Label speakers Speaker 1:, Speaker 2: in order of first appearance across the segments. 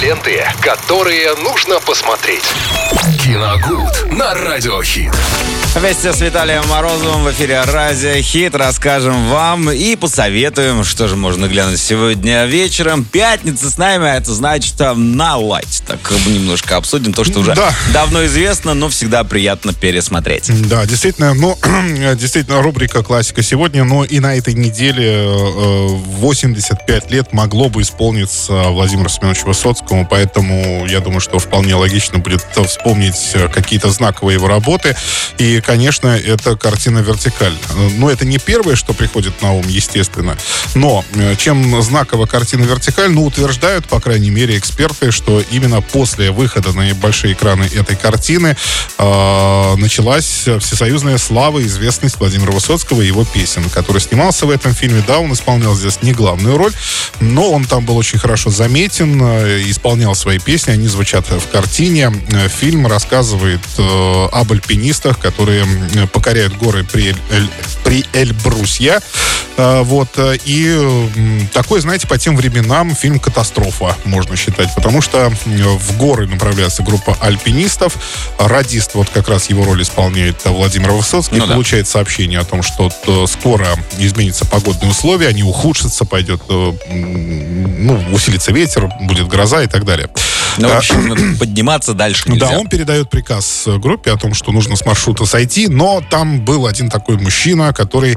Speaker 1: ленты, которые нужно посмотреть. Киногуд на Радиохит.
Speaker 2: Вместе с Виталием Морозовым в эфире Радио Хит расскажем вам и посоветуем, что же можно глянуть сегодня вечером. Пятница с нами, а это значит на лайт. Так немножко обсудим то, что уже
Speaker 3: Да.
Speaker 2: давно известно, но всегда приятно пересмотреть.
Speaker 3: Да, действительно, ну, действительно, рубрика классика сегодня, но и на этой неделе э, 85 лет могло бы исполниться Владимиру Семеновичу Высоцкому, поэтому я думаю, что вполне логично будет вспомнить э, какие-то знаковые его работы. И, конечно, это картина «Вертикаль». Но это не первое, что приходит на ум, естественно. Но э, чем знакова картина «Вертикаль», ну, утверждают, по крайней мере, эксперты, что именно после выхода на большие экраны этой картины э, началась всесоюзная слава и известность Владимира Высоцкого и его песен, который снимался в этом фильме. Да, он исполнял здесь не главную роль, но он там был очень хорошо заметен, э, исполнял свои песни, они звучат в картине. Э, Фильм рассказывает э, об альпинистах, которые покоряют горы при, Эль- при Эльбрусья. Э, Вот. э, И такой, знаете, по тем временам фильм «Катастрофа» можно считать, потому что в горы направляется группа альпинистов. Радист, вот как раз его роль исполняет Владимир Высоцкий,
Speaker 2: Ну да.
Speaker 3: получает сообщение о том, что э, скоро изменятся погодные условия, они ухудшатся, пойдет, э, ну, усилится ветер, будет гроза и так далее.
Speaker 2: Ну, в общем, подниматься дальше
Speaker 3: Ну
Speaker 2: нельзя.
Speaker 3: Да, он передает приказ э, группе о том, что нужно с маршрута сойти, но там был один такой мужчина, который,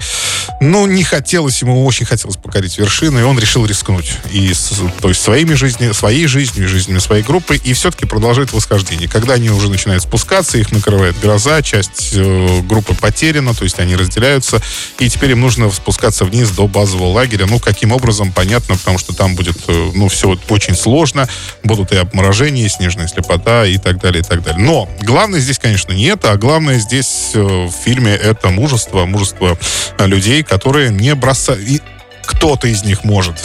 Speaker 3: ну, не хотелось, ему очень хотелось покорить вершины, и он решил рискнуть. И, то есть, своими жизни, своей жизнью и жизнями своей группы, и все-таки продолжает восхождение. Когда они уже начинают спускаться, их накрывает гроза, часть э, группы потеряна, то есть они разделяются, и теперь им нужно спускаться вниз до базового лагеря. Ну, каким образом, понятно, потому что там будет, э, ну, все очень сложно, будут и обморожения, и снежная слепота, и так далее, и так далее. Но главное здесь, конечно, не это, а главное здесь э, в фильме это мужество, мужество э, людей, которые не бросают... И кто-то из них может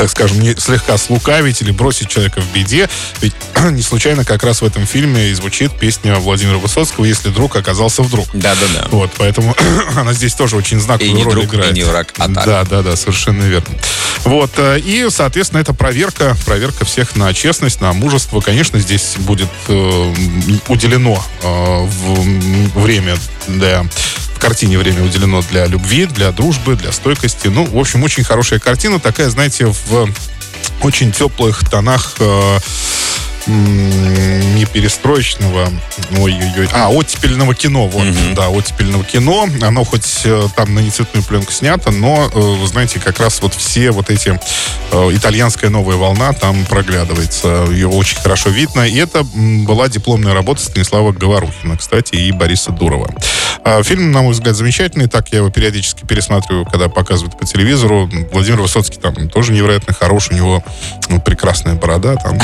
Speaker 3: так скажем, не слегка слукавить или бросить человека в беде. Ведь не случайно как раз в этом фильме и звучит песня Владимира Высоцкого «Если друг оказался вдруг».
Speaker 2: Да-да-да.
Speaker 3: Вот, поэтому она здесь тоже очень
Speaker 2: И
Speaker 3: знаковую
Speaker 2: не
Speaker 3: роль
Speaker 2: друг,
Speaker 3: играет.
Speaker 2: и не враг, а так.
Speaker 3: Да, да, да, совершенно верно. Вот, э, и, соответственно, это проверка, проверка всех на честность, на мужество. Конечно, здесь будет э, уделено э, в- время для картине время уделено для любви, для дружбы, для стойкости. Ну, в общем, очень хорошая картина. Такая, знаете, в очень теплых тонах э, не перестроечного, ой-ой-ой, а, оттепельного кино, вот, да, оттепельного кино. Оно хоть э, там на нецветную пленку снято, но, э, вы знаете, как раз вот все вот эти э, итальянская новая волна там проглядывается. Ее очень хорошо видно. И это была дипломная работа Станислава Говорухина, кстати, и Бориса Дурова. А, Фильм, на мой взгляд, замечательный. Так я его периодически пересматриваю, когда показывают по телевизору. Владимир Высоцкий там тоже невероятно хорош. У него ну, прекрасная борода. Там,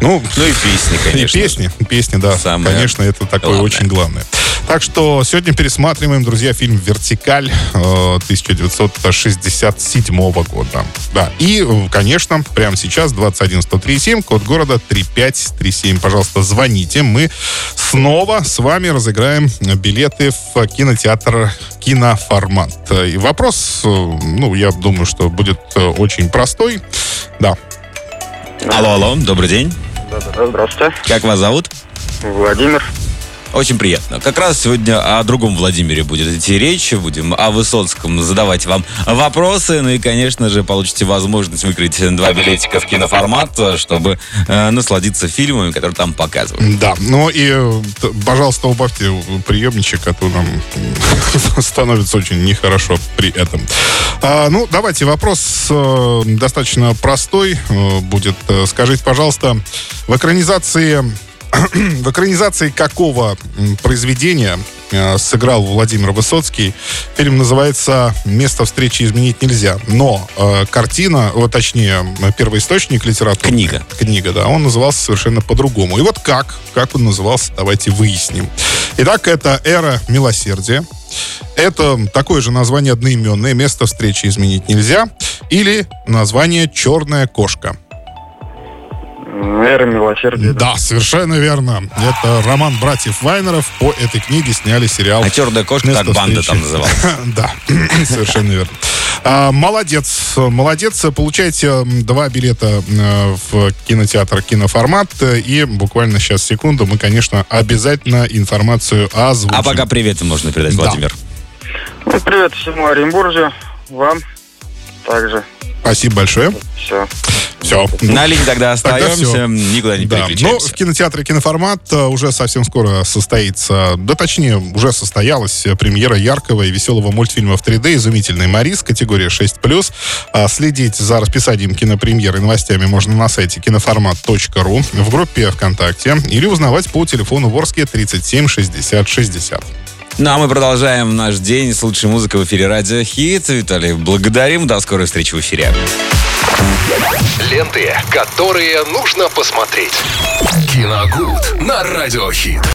Speaker 3: ну. Ну,
Speaker 2: и песни,
Speaker 3: и
Speaker 2: конечно.
Speaker 3: песни, песни, да,
Speaker 2: Самое
Speaker 3: конечно, это такое
Speaker 2: главное.
Speaker 3: очень главное. Так что сегодня пересматриваем, друзья, фильм «Вертикаль» э, 1967 года. Да, и, э, конечно, прямо сейчас 21137, код города 3537. Пожалуйста, звоните. Мы снова с вами разыграем билеты в кинотеатр «Киноформат». И вопрос, э, ну, я думаю, что будет э, очень простой. Да,
Speaker 2: Алло, алло, добрый день.
Speaker 4: Здравствуйте.
Speaker 2: Как вас зовут?
Speaker 4: Владимир.
Speaker 2: Очень приятно. Как раз сегодня о другом Владимире будет идти речь. Будем о Высоцком задавать вам вопросы. Ну и, конечно же, получите возможность выиграть два билетика в киноформат, чтобы э, насладиться фильмами, которые там показывают.
Speaker 3: Да, ну и, э, пожалуйста, убавьте приемничек, а то нам становится очень нехорошо при этом. А, ну, давайте, вопрос э, достаточно простой э, будет. Э, Скажите, пожалуйста, в экранизации, в экранизации какого произведения э, сыграл Владимир Высоцкий? Фильм называется «Место встречи изменить нельзя». Но э, картина, вот, точнее, первоисточник литературы.
Speaker 2: Книга.
Speaker 3: Книга, да. Он назывался совершенно по-другому. И вот как? Как он назывался, давайте выясним. Итак, это «Эра милосердия». Это такое же название одноименное. Место встречи изменить нельзя. Или название «Черная кошка».
Speaker 4: Эра милосердия.
Speaker 3: Да, совершенно верно. Это роман братьев Вайнеров. По этой книге сняли сериал
Speaker 2: А черная кошка,
Speaker 3: «Место
Speaker 2: как банда
Speaker 3: встречи».
Speaker 2: там называлась.
Speaker 3: Да, совершенно верно. А, молодец, молодец. Получаете два билета э, в кинотеатр киноформат. И буквально сейчас, секунду, мы, конечно, обязательно информацию озвучим.
Speaker 2: А пока привет можно передать,
Speaker 3: Да.
Speaker 2: Владимир.
Speaker 4: Ну, привет всему Оренбуржью, вам также.
Speaker 3: Спасибо большое.
Speaker 4: Все.
Speaker 3: Все.
Speaker 2: На линии тогда
Speaker 3: Тогда
Speaker 2: остаемся,
Speaker 3: всё.
Speaker 2: никуда не
Speaker 3: Да, но
Speaker 2: переключаемся.
Speaker 3: в кинотеатре «Киноформат» э, уже совсем скоро состоится, да точнее, уже состоялась премьера яркого и веселого мультфильма в 3D «Изумительный Марис», категория 6+. А Следить за расписанием кинопремьер и новостями можно на сайте киноформат.ру, в группе ВКонтакте или узнавать по телефону Ворске 37 60 60.
Speaker 2: Ну, а мы продолжаем наш день с лучшей музыкой в эфире Радио Хит. Виталий, благодарим. До скорой встречи в эфире.
Speaker 1: Ленты, которые нужно посмотреть. Киногуд на радиохит.